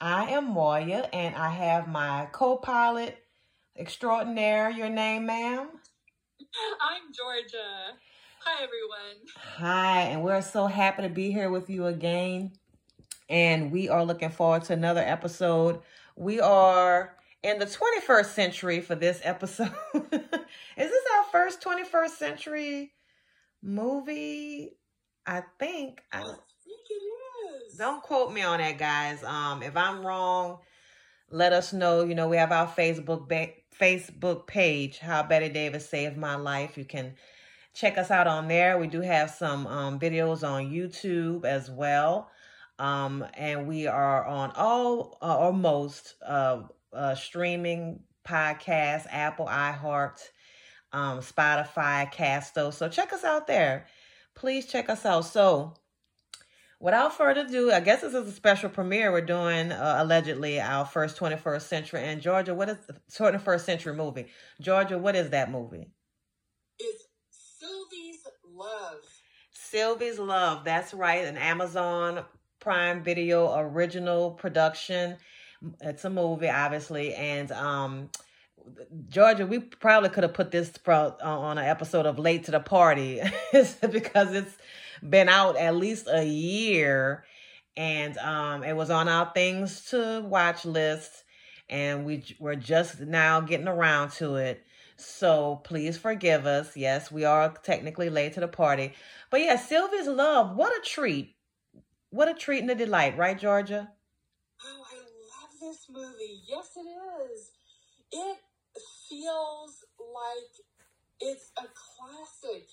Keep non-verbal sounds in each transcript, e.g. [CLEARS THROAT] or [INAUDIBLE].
I am Moya, and I have my co pilot extraordinaire. Your name, ma'am? I'm Georgia. Hi, everyone. Hi, and we're so happy to be here with you again. And we are looking forward to another episode. We are in the 21st century for this episode. [LAUGHS] Is this our first 21st century movie? I think. I, I think it is. Don't quote me on that, guys. Um, if I'm wrong, let us know. You know, we have our Facebook ba- Facebook page, How Bette Davis Saved My Life. You can check us out on there. We do have some um, videos on YouTube as well. Um, and we are on all uh, or most uh, uh, streaming podcasts, Apple, iHeart, um, Spotify, Casto. So check us out there. Please check us out. So, without further ado, I guess this is a special premiere. We're doing uh, allegedly our first 21st century. And Georgia, what is the 21st century movie? Georgia, what is that movie? It's Sylvie's Love. Sylvie's Love. That's right, an Amazon Prime Video original production. It's a movie, obviously, and um, Georgia, we probably could have put this pro- uh, on an episode of Late to the Party [LAUGHS] because it's been out at least a year, and um, it was on our things to watch list, and we we're just now getting around to it. So please forgive us. Yes, we are technically late to the party, but yeah, Sylvia's Love. What a treat! What a treat and a delight, right, Georgia? Oh, I love this movie. Yes, it is. It feels like it's a classic.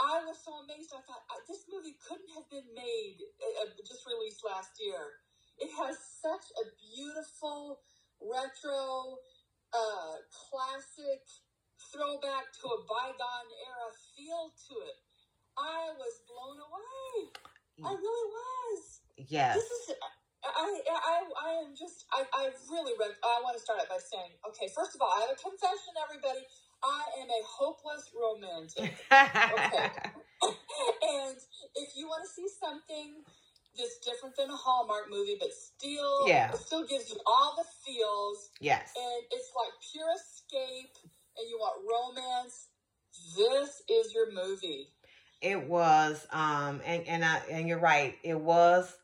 I was so amazed. I thought "Uh, this movie couldn't have been made, uh, just released last year. It has such a beautiful retro, uh, classic throwback to a bygone era feel to it. I was blown away. I really was. Yes. This is. I, I, I am just, I, I really, read, I want to start out by saying, okay, first of all, I have a confession, everybody. I am a hopeless romantic. Okay. [LAUGHS] [LAUGHS] and if you want to see something that's different than a Hallmark movie, but still, Yeah. it still gives you all the feels, yes. and it's like pure escape, and you want romance, this is your movie. It was, um, and and I and you're right. It was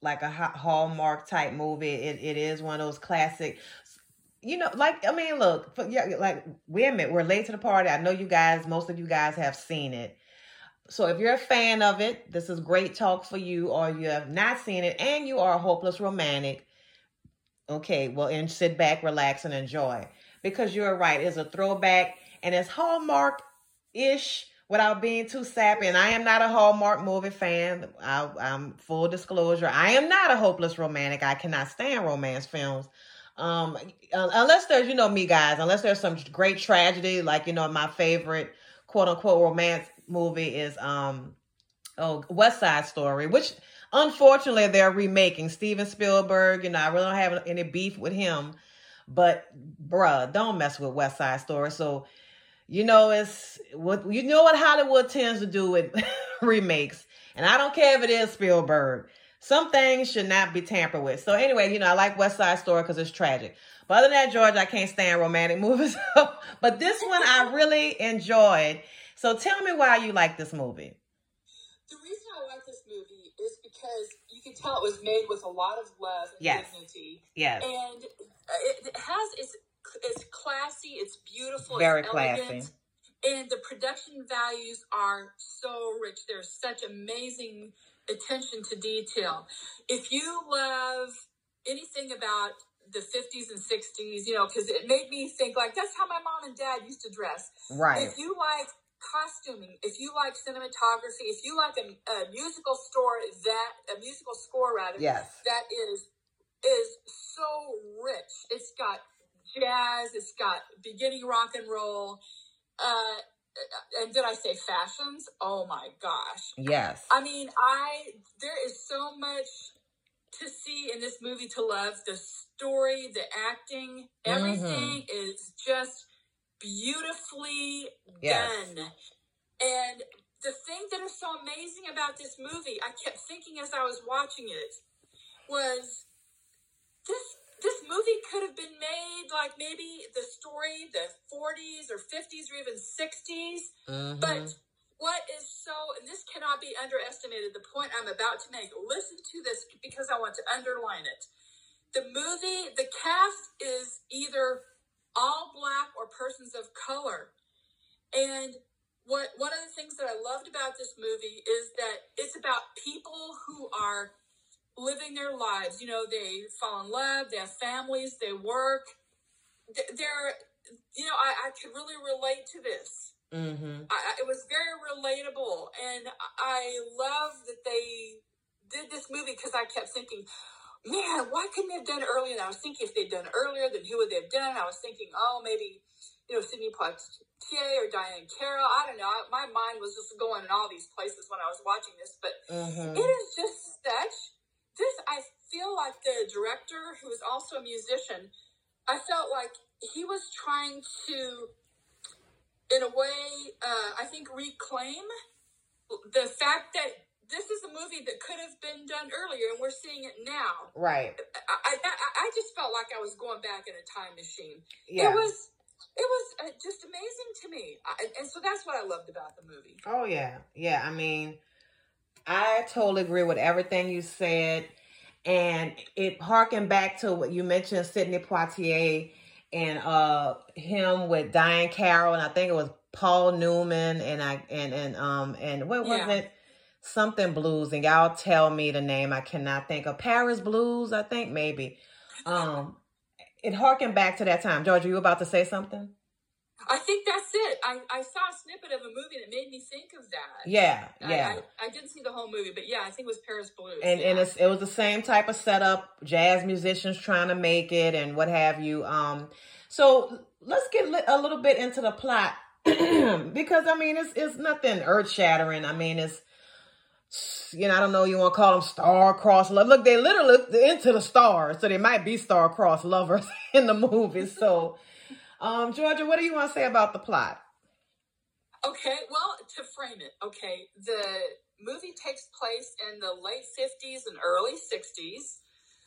like a ha- Hallmark type movie. It it is one of those classic. You know, like I mean, look, for, yeah, like admit we're late to the party. I know you guys, most of you guys have seen it. So if you're a fan of it, this is great talk for you. Or you have not seen it and you are a hopeless romantic, okay, well, and sit back, relax, and enjoy because you're right. It's a throwback and it's Hallmark ish without being too sappy. And I am not a Hallmark movie fan. I, I'm full disclosure. I am not a hopeless romantic. I cannot stand romance films. Um, unless there's, you know, me guys, unless there's some great tragedy, like, you know, my favorite quote unquote romance movie is, um, oh, West Side Story, which unfortunately they're remaking Steven Spielberg. You know, I really don't have any beef with him, but bruh, don't mess with West Side Story. So, you know, it's what you know what Hollywood tends to do with [LAUGHS] remakes, and I don't care if it is Spielberg. Some things should not be tampered with. So anyway, you know, I like West Side Story because it's tragic. But other than that, George, I can't stand romantic [LAUGHS] movies. [LAUGHS] but this one I really enjoyed. So tell me why you like this movie. The reason I like this movie is because you can tell it was made with a lot of love and Yes. dignity. Yes. and it has it's it's classy, it's beautiful, Very it's classy. elegant, and the production values are so rich. There's such amazing attention to detail. If you love anything about the 50s and 60s, you know, because it made me think like that's how my mom and dad used to dress. Right. If you like costuming, if you like cinematography, if you like a, a musical store that a musical score rather Yes. that is is so rich. It's got jazz. It's got beginning rock and roll. Uh, and did I say fashions? Oh my gosh. Yes. I mean, I there is so much to see in this movie to love. The story, the acting, everything mm-hmm. is just beautifully Yes. done. And the thing that is so amazing about this movie, I kept thinking as I was watching it, was this this movie could have been made like maybe the story the 40s or 50s or even 60s Mhm. but what is so, and this cannot be underestimated, the point I'm about to make, listen to this because I want to underline it. The movie, the cast is either all black or persons of color. And what one of the things that I loved about this movie is that it's about people who are living their lives. You know, they fall in love, they have families, they work. Th- They're, you know, I, I could really relate to this. Mhm. I, it was very relatable, and I love that they did this movie because I kept thinking, man, why couldn't they have done it earlier? And I was thinking if they'd done it earlier, then who would they have done? I was thinking, oh, maybe you know Sidney Poitier or Diahann Carroll. I don't know. My mind was just going in all these places when I was watching this, but Mhm. it is just such this i feel like the director who is also a musician i felt like he was trying to in a way uh, i think reclaim the fact that this is a movie that could have been done earlier and we're seeing it now Right. i, I, I just felt like i was going back in a time machine Yeah. it was it was uh, just amazing to me I, and so that's what i loved about the movie Oh yeah, yeah. I mean, I totally agree with everything you said, and it harkened back to what you mentioned, Sidney Poitier, and uh him with Diahann Carroll, and I think it was Paul Newman, and I and and um and what was Yeah. it? Something blues, and y'all tell me the name. I cannot think of Paris Blues. I think maybe. Um, it harkened back to that time. Georgia, you about to say something? I think that's it. I, I saw a snippet of a movie that made me think of that. Yeah, yeah. I, I, didn't see the whole movie, but yeah, I think it was Paris Blues. and yeah. and it's, it was the same type of setup jazz musicians trying to make it and what have you um so let's get a little bit into the plot [CLEARS THROAT] because i mean it's it's nothing earth shattering i mean it's you know i don't know you want to call them star-crossed love look they literally into the stars so they might be star-crossed lovers [LAUGHS] in the movie so um georgia what do you want to say about the plot Okay, well, to frame it, okay, the movie takes place in the late 50s and early 60s.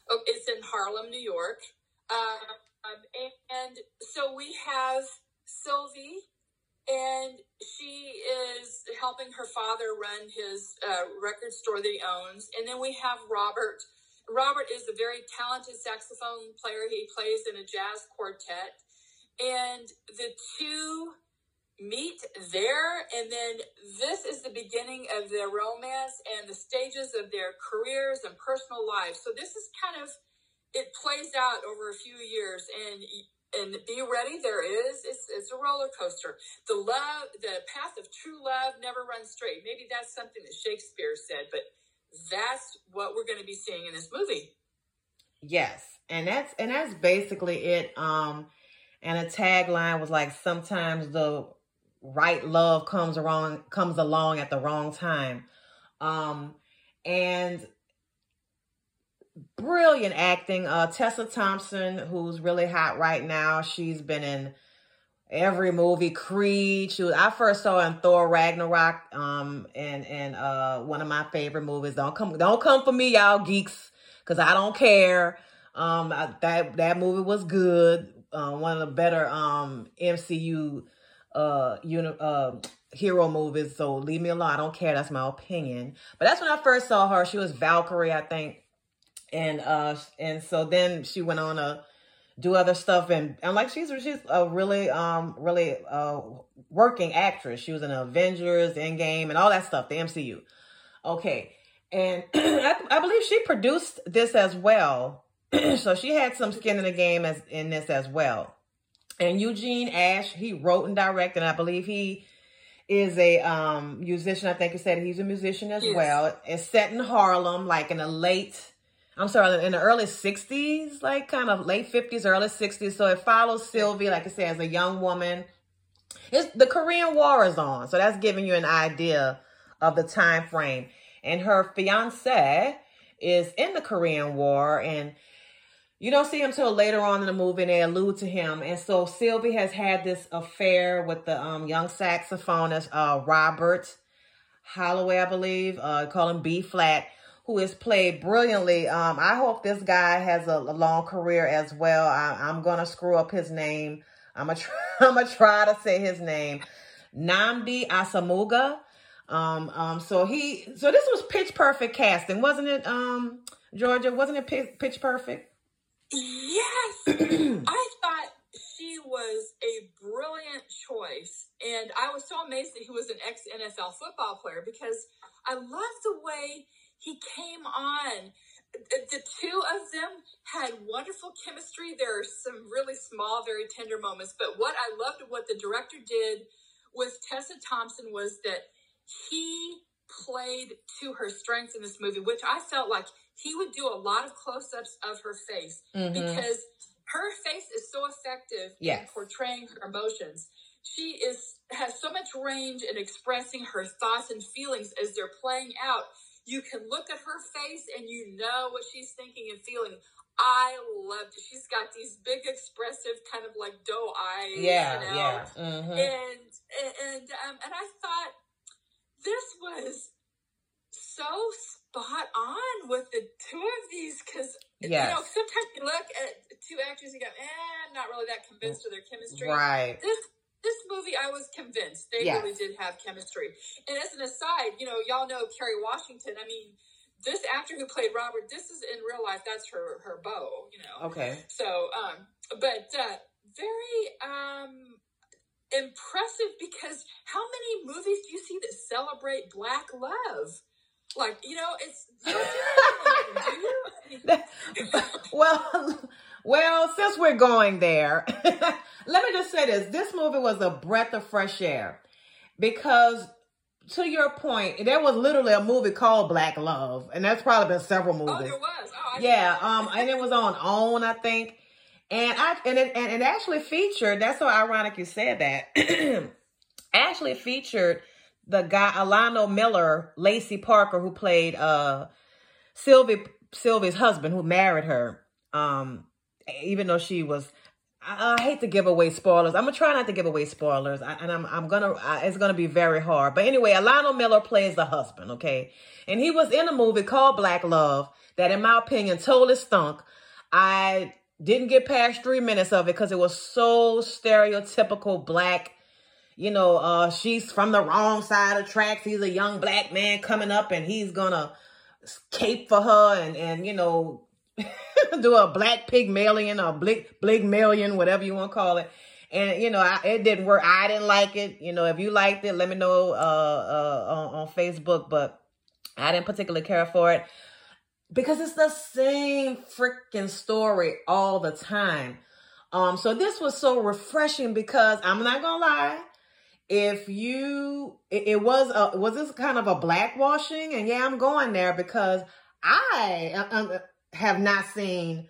Oh, It's in Harlem, New York. Um, and so we have Sylvie, and she is helping her father run his uh, record store that he owns. And then we have Robert. Robert is a very talented saxophone player. He plays in a jazz quartet. And the two meet there and then this is the beginning of their romance and the stages of their careers and personal lives. So this is kind of it plays out over a few years and and be ready there is it's, it's a roller coaster. The love the path of true love never runs straight. Maybe that's something that shakespeare said but that's what we're going to be seeing in this movie. Yes, and that's and that's basically it. Um, and a tagline was like, "Sometimes the right love comes around comes along at the wrong time." Um, and brilliant acting. Uh, Tessa Thompson, who's really hot right now. She's been in every movie. Creed. She was, I first saw in Thor Ragnarok. Um, and and uh, one of my favorite movies. Don't come, don't come for me, y'all geeks, because I don't care. Um, I, that that movie was good. Uh, one of the better um MCU uh uni- uh hero movies. So leave me alone. I don't care. That's my opinion. But that's when I first saw her. She was Valkyrie, I think and uh and so then she went on to do other stuff and and like she's she's a really um really uh working actress she was in avengers endgame and all that stuff the mcu okay and [CLEARS THROAT] I, I believe she produced this as well [CLEARS THROAT] so she had some skin in the game as in this as well and Eugene Ashe he wrote and directed and i believe he is a um musician i think he said he's a musician as Yes. well it's set in harlem like in the late I'm sorry, in the early 60s, like kind of late 50s, early 60s. So it follows Sylvie, like I said, as a young woman. It's the Korean War is on, so that's giving you an idea of the time frame. And her fiance is in the Korean War, and you don't see him till later on in the movie, and they allude to him. And so Sylvie has had this affair with the um, young saxophonist uh, Robert Holloway, I believe, uh, call him B flat, who is played brilliantly. Um, I hope this guy has a, a long career as well. I, I'm gonna screw up his name. I'm gonna try, gonna [LAUGHS] try to say his name, Nnamdi Asomugha. Um, um, so he, so this was pitch perfect casting, wasn't it? Um, Georgia, wasn't it pitch, pitch perfect? Yes, [CLEARS THROAT] I thought she was a brilliant choice, and I was so amazed that he was an ex NFL football player because I love the way he came on. The the two of them had wonderful chemistry. There are some really small, very tender moments, but what I loved what the director did with Tessa Thompson was that he played to her strengths in this movie, which I felt like he would do a lot of close ups of her face Mhm. because her face is so effective in portraying her emotions. She is has so much range in expressing her thoughts and feelings as they're playing out. You can look at her face and you know what she's thinking and feeling. I loved it. She's got these big, expressive, kind of like doe eyes. Yeah, you know? yeah. hmm and and um, and I thought this was so spot on with the two of these because you know sometimes you look at two actors and go, eh, I'm not really that convinced of their chemistry. Right. This this movie, I was convinced they Yes. really did have chemistry. And as an aside, you know, y'all know Kerry Washington. I mean, this actor who played Robert, this is in real life. That's her her beau. You know. Okay. So, um, but uh, very um, impressive because how many movies do you see that celebrate black love? Like, you know, it's you don't see that [LAUGHS] often, do you? [LAUGHS] well, well, since we're going there, [LAUGHS] let me just say this: this movie was a breath of fresh air because, to your point, there was literally a movie called Black Love, and that's probably been several oh, movies. there was. Oh, I Yeah, um, and it was on OWN, I think, and I and it and it actually featured. That's so ironic you said that. [CLEARS THROAT] actually featured the guy Alano Miller, Lacey Parker, who played uh Sylvie Sylvie's husband, who married her. Um, even though she was. I, I hate to give away spoilers. I'm gonna try not to give away spoilers, I, and I'm I'm gonna. I, it's gonna be very hard. But anyway, Alano Miller plays the husband. Okay, and he was in a movie called Black Love that, in my opinion, totally stunk. I didn't get past three minutes of it because it was so stereotypical black. You know, uh, she's from the wrong side of tracks. He's a young black man coming up, and he's gonna cape for her, and and you know, [LAUGHS] do a black pygmalion or blig bligmalion, whatever you want to call it. And you know, I, it didn't work. I didn't like it. You know, if you liked it, let me know uh, uh, on, on Facebook. But I didn't particularly care for it because it's the same freaking story all the time. Um, so this was so refreshing because I'm not gonna lie. If you, it, it was a, was this kind of a blackwashing? And yeah, I'm going there because I uh, um, have not seen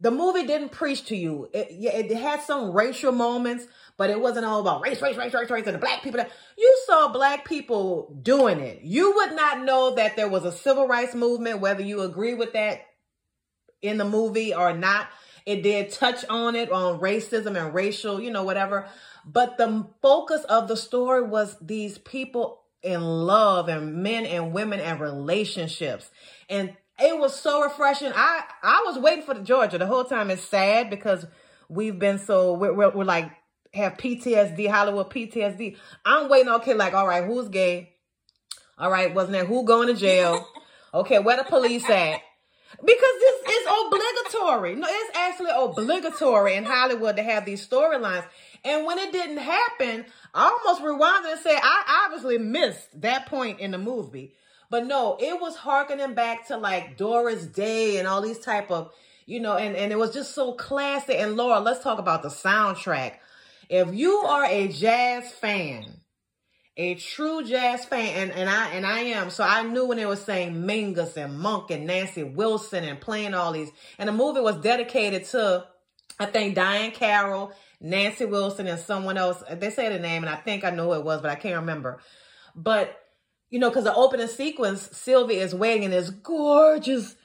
the movie didn't preach to you. It, it had some racial moments, but it wasn't all about race, race, race, race, race, and the black people. That, you saw black people doing it. You would not know that there was a civil rights movement, whether you agree with that in the movie or not. It did touch on it, on racism and racial, you know, whatever. But the focus of the story was these people in love and men and women and relationships. And it was so refreshing. I, I was waiting for the Georgia the whole time. It's sad because we've been so, we're, we're, we're like, have PTSD, Hollywood PTSD. I'm waiting, okay, like, all right, who's gay? All right, wasn't that who going to jail? [LAUGHS] Okay, where the police at? Because this is obligatory. No, it's actually obligatory in Hollywood to have these storylines. And when it didn't happen, I almost rewinded and said, I obviously missed that point in the movie. But no, it was harkening back to like Doris Day and all these type of, you know, and, and it was just so classic. And Laura, let's talk about the soundtrack. If you are a jazz fan a true jazz fan, and, and I and I am. So I knew when they were saying Mingus and Monk and Nancy Wilson and playing all these, and the movie was dedicated to, I think Diahann Carroll, Nancy Wilson, and someone else. They say the name, and I think I know who it was, but I can't remember. But you know, because the opening sequence, Sylvia is wearing in this gorgeous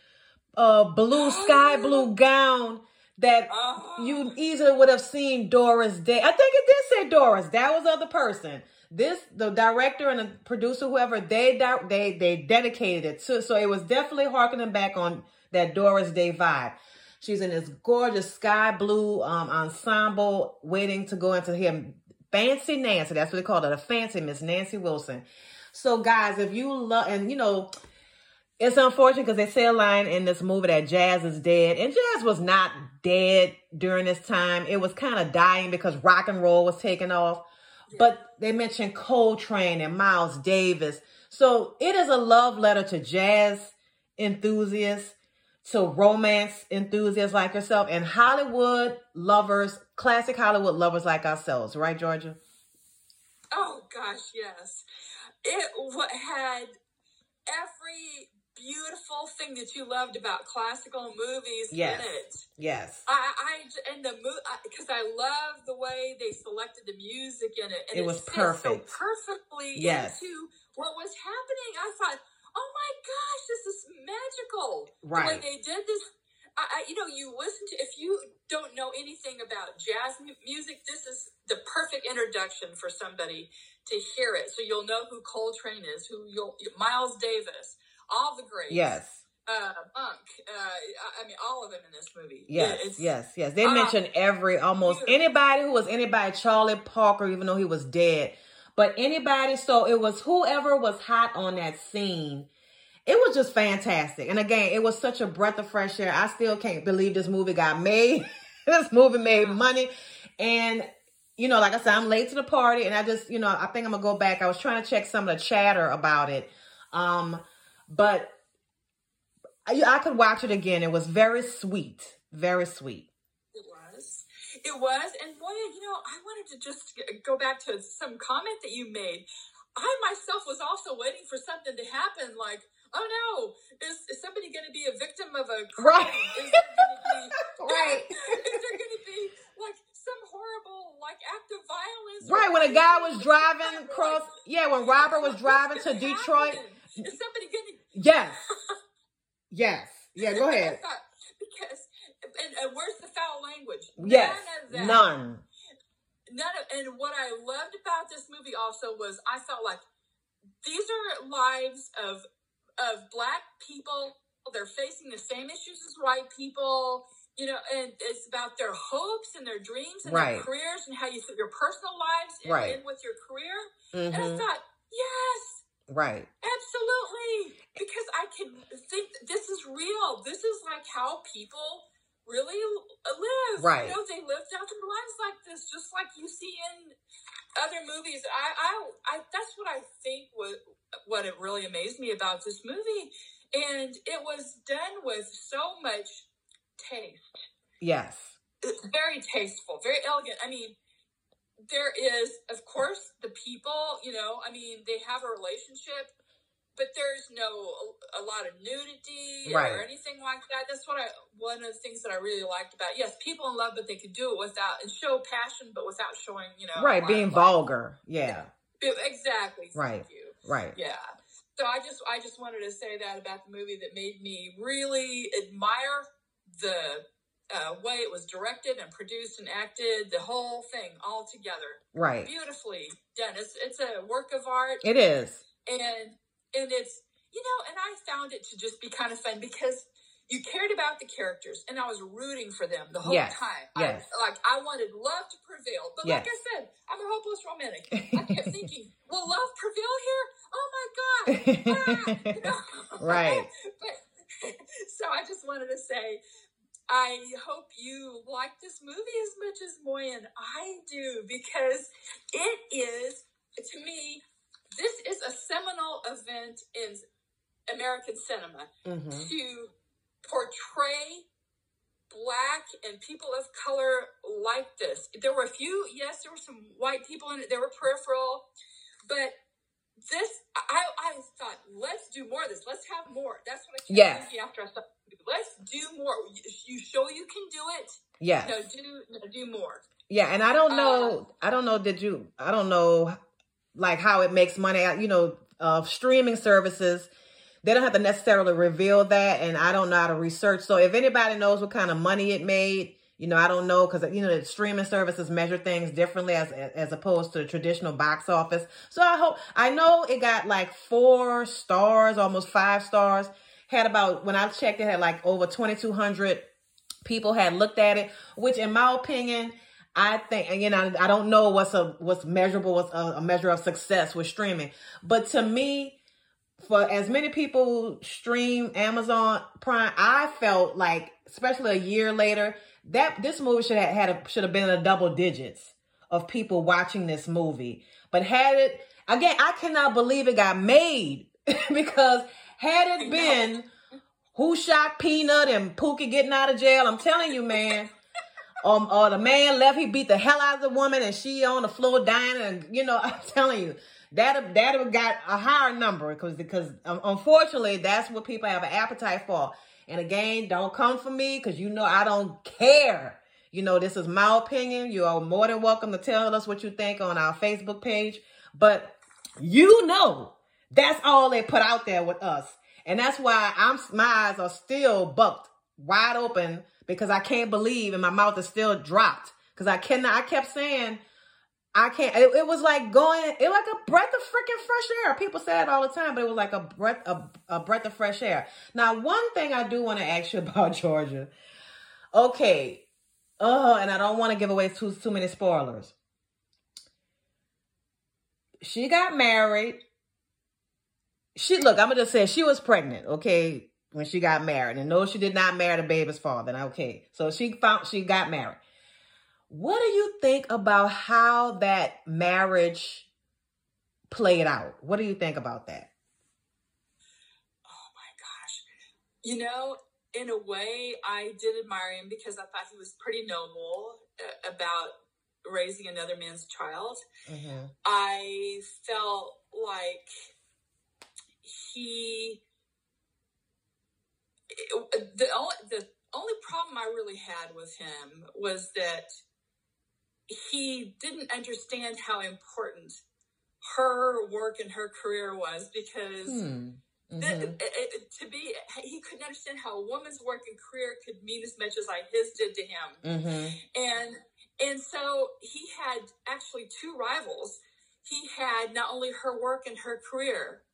uh blue sky blue gown that Uh-huh. you easily would have seen Doris Day. I think it did say Doris. That was the other person. This the director and the producer, whoever they they they dedicated it to. So it was definitely harkening back on that Doris Day vibe. She's in this gorgeous sky blue um, ensemble, waiting to go into him. Fancy Nancy, that's what they called it, a fancy Miss Nancy Wilson. So, guys, if you love, and you know, it's unfortunate because they say a line in this movie that jazz is dead, and jazz was not dead during this time. It was kind of dying because rock and roll was taking off. But they mentioned Coltrane and Miles Davis. So it is a love letter to jazz enthusiasts, to romance enthusiasts like yourself, and Hollywood lovers, classic Hollywood lovers like ourselves, right, Georgia? Oh gosh, yes. It had every beautiful thing that you loved about classical movies Yes. in it. Yes. I, I and the because I love the way they selected the music in it, and It was fit perfect. so perfectly Yes. into what was happening. I thought, oh my gosh, this is magical. The Right. way they did this. I, I, you know, you listen to if you don't know anything about jazz mu- music, this is the perfect introduction for somebody to hear it. So you'll know who Coltrane is, who you'll Miles Davis, all the greats Yes. uh, Monk. Uh, I- mean, all of them in this movie. Yes, it's, yes, yes. They Ah, mentioned every almost beautiful. anybody who was anybody, Charlie Parker, even though he was dead. But anybody, so it was whoever was hot on that scene. It was just fantastic. And again, it was such a breath of fresh air. I still can't believe this movie got made. [LAUGHS] this movie made money. And, you know, like I said, I'm late to the party and I just, you know, I think I'm gonna go back. I was trying to check some of the chatter about it. Um, but I, I could watch it again. It was very sweet. Very sweet. It was. It was. And boy, you know, I wanted to just go back to some comment that you made. I myself was also waiting for something to happen like, oh no, is, is somebody going to be a victim of a crime? Right. Is there going to be, [LAUGHS] Right. [LAUGHS] is there going to be like some horrible like act of violence? Right, when a guy was driving across, yeah, when Robert was driving to Detroit. happen? Is somebody going to Yes. [LAUGHS] Yes. Yeah, go ahead. Because and, and where's the foul language? Yes. None of that. None. None of, and what I loved about this movie also was I felt like these are lives of of black people. They're facing the same issues as white people, you know, and it's about their hopes and their dreams and Right. their careers and how you fit your personal lives in, Right. in with your career. And I hmm thought, yes, Right. Absolutely. Because I can think this is real. This is like how people really uh, live. Right. You know, they lived out their lives like this, just like you see in other movies. I, I, I that's what I think was what it really amazed me about this movie. And it was done with so much taste. Yes. It's very tasteful, very elegant. I mean, there is, of course, the people, you know, I mean, they have a relationship, but there's no, a, lot of nudity Right. or anything like that. That's what I, one of the things that I really liked about, yes, people in love, but they could do it without, and show passion, but without showing, you know. Right. Being vulgar. Yeah. Exactly. Thank Right. you. Right. Yeah. So I just I just wanted to say that about the movie that made me really admire the uh, way it was directed and produced and acted, the whole thing all together, Right. beautifully done. It's it's a work of art, It is. and and it's you know, and I found it to just be kind of fun because you cared about the characters, and I was rooting for them the whole Yes, time. yes. I, like I wanted love to prevail, but like I said, I'm a hopeless romantic. I [LAUGHS] kept thinking, will love prevail here? Oh my god! [LAUGHS] Ah, [LAUGHS] you know? Right. but, so I just wanted to say, I hope you like this movie as much as Moy and I do because it is, to me, this is a seminal event in American cinema hmm to portray black and people of color like this. There were a few, yes, there were some white people in it, they were peripheral, but this, I, I thought, let's do more of this. Let's have more. That's what I kept Yes. thinking after I saw. Let's do more. You, show you can do it. Yes. No, do no, do more. Yeah, and I don't Uh, know. I don't know. Did you? I don't know, like how it makes money. You know, uh, streaming services. They don't have to necessarily reveal that, and I don't know how to research. So if anybody knows what kind of money it made, you know, I don't know because you know the streaming services measure things differently as as opposed to the traditional box office. So I hope I know it got like four stars, almost five stars. Had about when I checked, it had like over twenty two hundred people had looked at it, which in my opinion, I think, you know, I don't know what's a what's measurable, what's a, a measure of success with streaming, but to me, for as many people stream Amazon Prime, I felt like, especially a year later, that this movie should have had a, should have been in the double digits of people watching this movie. But had it again, I cannot believe it got made [LAUGHS] because had it been who shot Peanut and Pookie getting out of jail, I'm telling you, man. [LAUGHS] Um, or the man left, he beat the hell out of the woman, and she on the floor dying. And you know, [LAUGHS] I'm telling you, that that got a higher number because because um, unfortunately, that's what people have an appetite for. And again, don't come for me because you know I don't care. You know, this is my opinion. You are more than welcome to tell us what you think on our Facebook page. But you know, that's all they put out there with us. And that's why I'm my eyes are still bucked wide open because I can't believe and my mouth is still dropped. Because I cannot I kept saying I can't it, it was like going it like a breath of freaking fresh air. People say it all the time, but it was like a breath a, a breath of fresh air. Now, one thing I do want to ask you [LAUGHS] about Georgia. Okay. Oh, and I don't want to give away too too many spoilers. She got married. She look, I'm gonna just say she was pregnant, okay, when she got married. And no, she did not marry the baby's father. Okay. So she found she got married. What do you think about how that marriage played out? What do you think about that? Oh my gosh. You know, in a way, I did admire him because I thought he was pretty noble uh, about raising another man's child. Mm-hmm. I felt like he the only the only problem I really had with him was that he didn't understand how important her work and her career was because Hmm. th- Mhm. it- it- to be he couldn't understand how a woman's work and career could mean as much as like his did to him Mhm. and and so he had actually two rivals he had not only her work and her career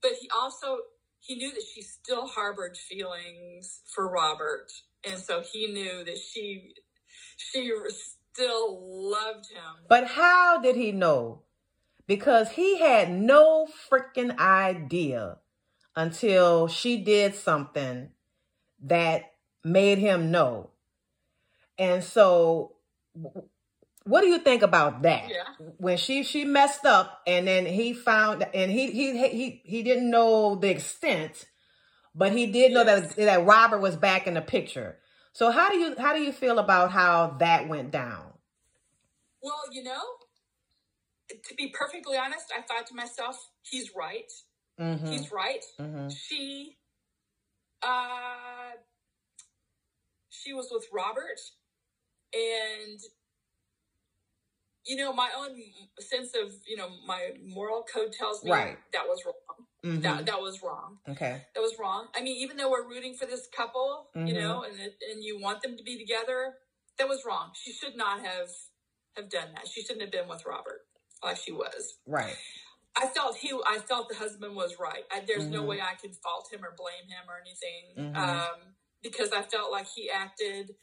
but he also he knew that she still harbored feelings for robert and so he knew that she she still loved him But how did he know? Because he had no freaking idea until she did something that made him know. And so what do you think about that? yeah When she she messed up and then he found and he he he he didn't know the extent, but he did know that that Robert was back in the picture. So how do you how do you feel about how that went down? well you know to be perfectly honest i thought to myself he's right Mhm. he's right Mhm. she uh she was with robert and you know my own sense of you know my moral code tells me Right. that was wrong Mhm. that that was wrong Okay. that was wrong i mean even though we're rooting for this couple you Mhm. know and and you want them to be together that was wrong she should not have have done that she shouldn't have been with robert like she was Right. I felt he, I felt the husband was right. I, there's no Mhm. way I could fault him or blame him or anything, Mhm. um, because I felt like he acted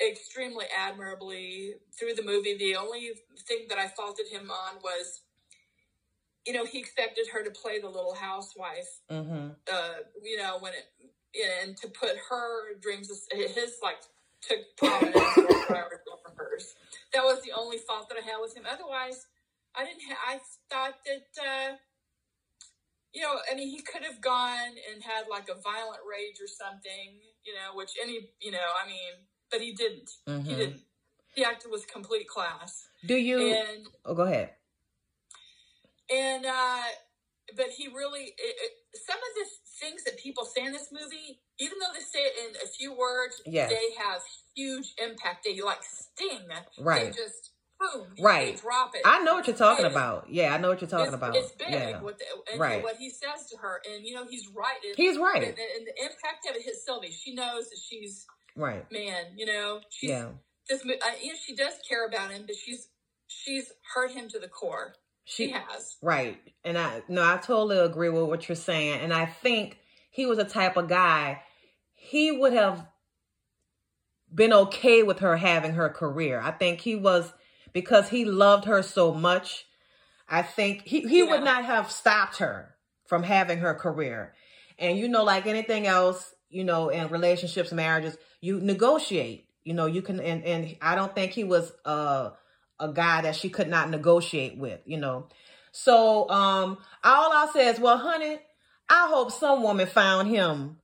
extremely admirably through the movie. The only thing that I faulted him on was, you know, he expected her to play the little housewife, Mm-hmm. uh, you know, when it, and to put her dreams, his like took prominence over hers. That was the only fault that I had with him. Otherwise, I didn't. Ha- I thought that, uh, you know, I mean, he could have gone and had like a violent rage or something, you know, which any, you know, I mean, but he didn't. He Mm-hmm. didn't. He acted with complete class. Do you? And Oh, go ahead. And uh, but he really it, it, some of the things that people say in this movie, even though they say it in a few words, Yes. they have huge impact. They like sting. Right. They just boom. Right. Drop it. I know what you're talking Big. about. Yeah, I know what you're talking it's, about. It's big. Yeah. What the, Right. what he says to her, and you know he's right. And, He's right. And, and the impact of it hits Sylvie. She knows that she's Right. man. You know she's Yeah. this. Uh, you know she does care about him, but she's she's hurt him to the core. She She has. Right. And I no, I totally agree with what you're saying. And I think he was a type of guy, he would have been okay with her having her career. I think he was because he loved her so much. I think he, he would not have stopped her from having her career. And you know, like anything else, you know, in relationships, marriages, you negotiate. You know, you can and, and I don't think he was uh a guy that she could not negotiate with, you know. So um all I'll say is, well, honey, I hope some woman found him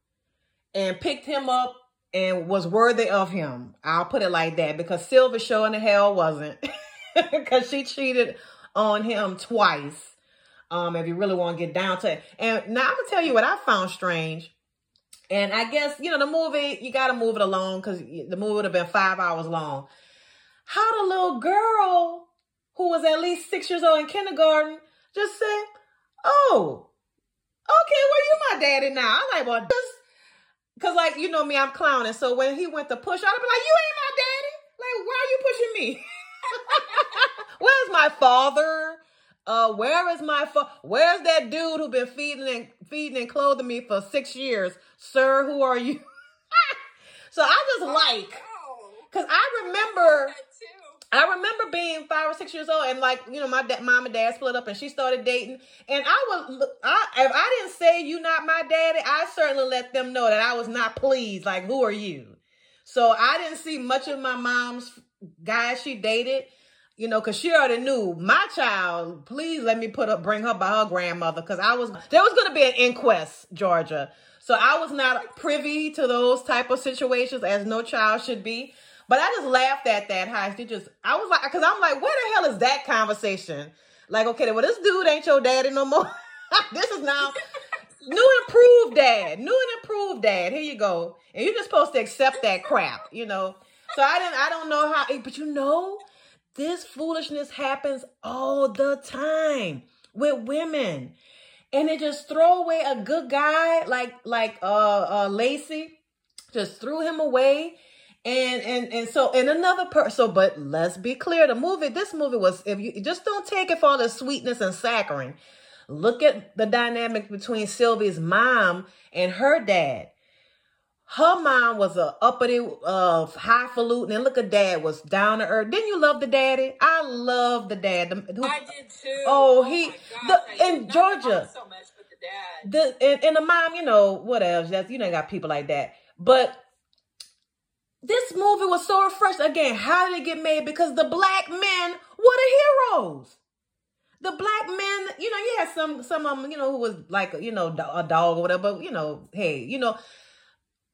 and picked him up and was worthy of him. I'll put it like that because Silver show in the hell wasn't. [LAUGHS] Because she cheated on him twice. Um, if you really want to get down to it. And now I'm gonna tell you what I found strange. And I guess, you know, the movie, you gotta move it along because the movie would have been five hours long. How the little girl who was at least six years old in kindergarten just said, Oh, okay, well, you my daddy now. I'm like, well, this, cause like, you know me, I'm clowning. So when he went to push, I'd be like, you ain't my daddy. Like, why are you pushing me? [LAUGHS] Where's my father? Uh, where is my fa- Where's that dude who been feeding and feeding and clothing me for six years, sir? Who are you? [LAUGHS] so I just like, Oh, cause I remember. I remember being five or six years old, and like you know, my da- mom and dad split up, and she started dating. And I was, I if I didn't say you not my daddy, I certainly let them know that I was not pleased. Like, who are you? So I didn't see much of my mom's guys she dated, you know, because she already knew my child. Please let me put up, bring her by her grandmother, because I was there was going to be an inquest, Georgia. So I was not privy to those type of situations, as no child should be. But I just laughed at that. How she just, I was like, because I'm like, where the hell is that conversation? Like, okay, well, this dude ain't your daddy no more. [LAUGHS] this is now [LAUGHS] new improved dad, new and improved dad. Here you go, and you're just supposed to accept that crap, you know. So I didn't, I don't know how, but you know, this foolishness happens all the time with women, and they just throw away a good guy like like uh uh Lacey, just threw him away. And and and so and another person. So, but let's be clear: the movie, this movie was. If you just don't take it for all the sweetness and saccharine Look at the dynamic between Sylvie's mom and her dad. Her mom was a uppity, uh, highfalutin, and look at dad was down to earth. Didn't you love the daddy? I love the dad. The- who- I did too. Oh, he- the- gosh, I in the Georgia. so much, the dad. the and, and the mom, you know, what else? That's you know, got people like that. But this movie was so refreshing. Again, how did it get made? Because the black men were the heroes. The black men, you know, you had some some of them, you know, who was like, you know, a dog or whatever. But you know, hey, you know.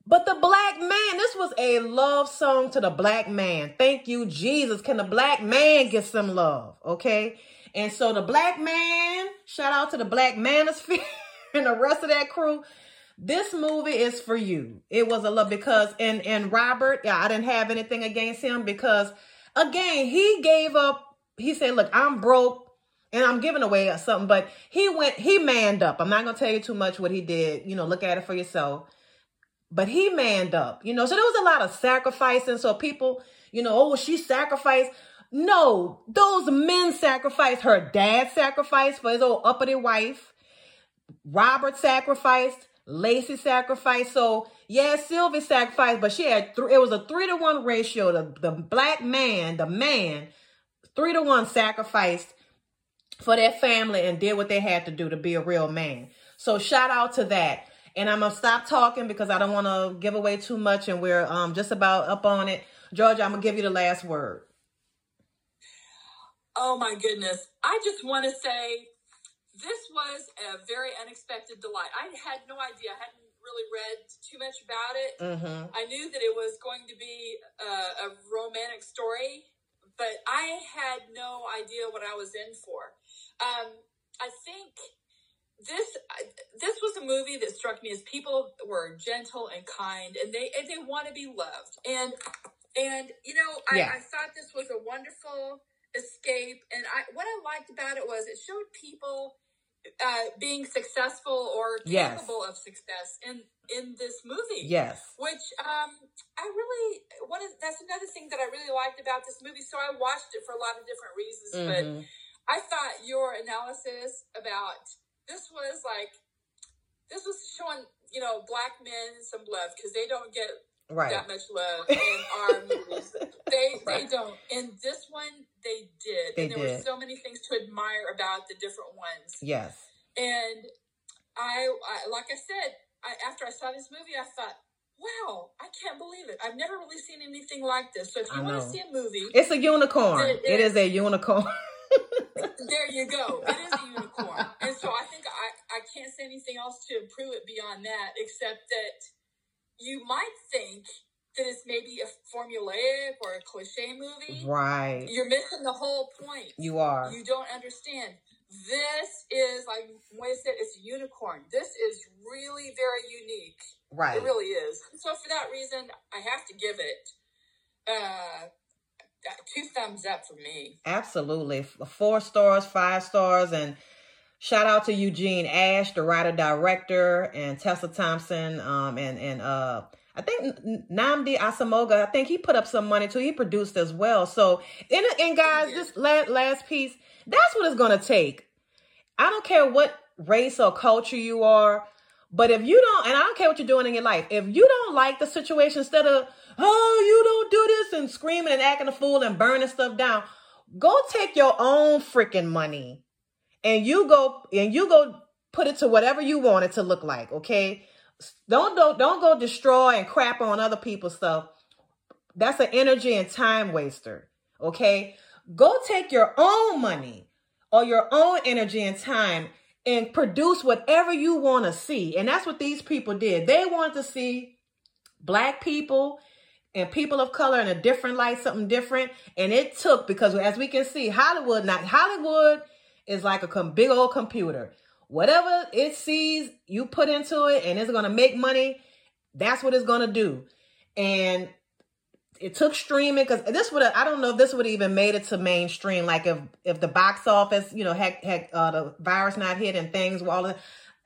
But the black man, this was a love song to the black man. Thank you, Jesus. Can the black man get some love? Okay. And so the black man, shout out to the black manosphere [LAUGHS] and the rest of that crew. This movie is for you. It was a love because and and Robert, yeah, I didn't have anything against him because again, he gave up. He said, "Look, I'm broke and I'm giving away something," but he went, he manned up. I'm not gonna tell you too much what he did. You know, look at it for yourself. But he manned up, you know. So there was a lot of sacrificing. So people, you know, oh, she sacrificed. No, those men sacrificed. Her dad sacrificed for his old uppity wife. Robert sacrificed. Lacey sacrificed. So yeah, Sylvie sacrificed, but she had three. It was a three to one ratio. The the black man, the man, three to one sacrificed for their family and did what they had to do to be a real man. So shout out to that. And I'm gonna stop talking because I don't want to give away too much, and we're um just about up on it. Georgia, I'm gonna give you the last word. Oh my goodness. I just want to say this was a very unexpected delight. I had no idea. I hadn't really read too much about it. Mm-hmm. I knew that it was going to be a, a romantic story, but I had no idea what I was in for. Um, I think this this was a movie that struck me as people were gentle and kind, and they and they want to be loved. And and you know, I, Yes. I thought this was a wonderful escape. And I what I liked about it was it showed people uh, being successful or Yes. capable of success in in this movie Yes. which um I really one of that's another thing that I really liked about this movie. So I watched it for a lot of different reasons, but Mhm. I thought your analysis about this was like this was showing you know black men some love because they don't get Right. that much love [LAUGHS] in our movies. They they don't. In this one, they did. They and there were did. so many things admire about the different ones. Yes. And I, I like I said, I, after I saw this movie, I thought, wow, I can't believe it. I've never really seen anything like this. So if you want to see a movie, It's a unicorn. It It is a unicorn. [LAUGHS] there you go. It is a unicorn. And so I think I, I can't say anything else to improve it beyond that, except that you might think that it's maybe a formulaic or a cliche movie. right. You're missing the whole point. You are. You don't understand. This is like Moya said, it's a unicorn. This is really very unique. Right. It really is. So for that reason, I have to give it uh two thumbs up for me. Absolutely. Four stars, five stars, and shout out to Eugene Ashe, the writer director, and Tessa Thompson, um, and and uh I think Nnamdi Asomugha, I think he put up some money too. He produced as well. So and, and guys, this last, last piece, that's what it's gonna take. I don't care what race or culture you are, but if you don't, and I don't care what you're doing in your life, if you don't like the situation, instead of, oh, you don't do this and screaming and acting a fool and burning stuff down, go take your own freaking money and you go and you go put it to whatever you want it to look like, okay? Don't don't don't go destroy and crap on other people's stuff. That's an energy and time waster, okay? Go take your own money or your own energy and time and produce whatever you want to see. And that's what these people did. They wanted to see black people and people of color in a different light, something different. And it took because as we can see, Hollywood, not Hollywood is like a big old computer. Whatever it sees, you put into it and it's going to make money. That's what it's going to do. And it took streaming because this would I don't know if this would even made it to mainstream. Like if if the box office, you know, had had uh, the virus not hit and things were all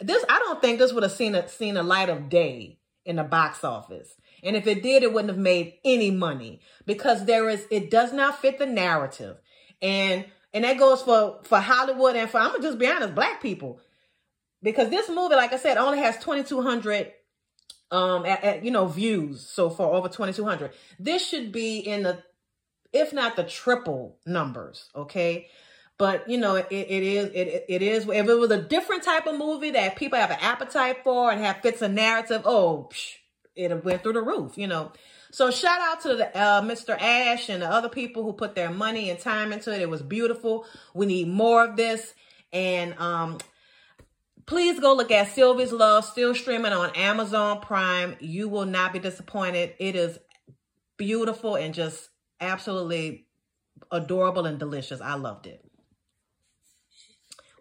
this, I don't think this would have seen a seen a light of day in the box office. And if it did, it wouldn't have made any money because there is it does not fit the narrative, and and that goes for for Hollywood and for I'm gonna just be honest, black people, because this movie, like I said, only has twenty two hundred um at, at, you know views. So far over 2200 this should be in the if not the triple numbers okay? But you know it, it is it, it is if it was a different type of movie that people have an appetite for and have fits a narrative oh it went through the roof you know? So shout out to the uh, mr Ashe and the other people who put their money and time into it. It was beautiful. We need more of this. And um please go look at Sylvie's Love, still streaming on Amazon Prime. You will not be disappointed. It is beautiful and just absolutely adorable and delicious. I loved it.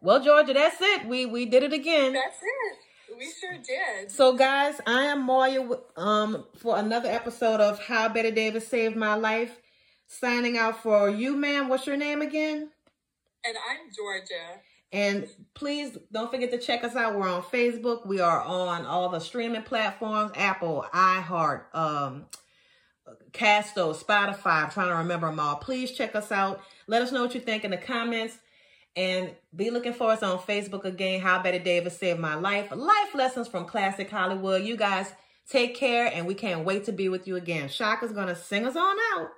Well, Georgia, that's it. We we did it again. That's it. We sure did. So, guys, I am Moya um, for another episode of How Bette Davis Saved My Life. Signing out for you, ma'am. What's your name again? And I'm Georgia. And please don't forget to check us out. We're on Facebook. We are on all the streaming platforms: Apple, iHeart, um, Castro, Spotify. I'm trying to remember them all. Please check us out. Let us know what you think in the comments. And be looking for us on Facebook again. How Bette Davis saved my life. Life lessons from classic Hollywood. You guys take care, and we can't wait to be with you again. Shaka's gonna sing us on out.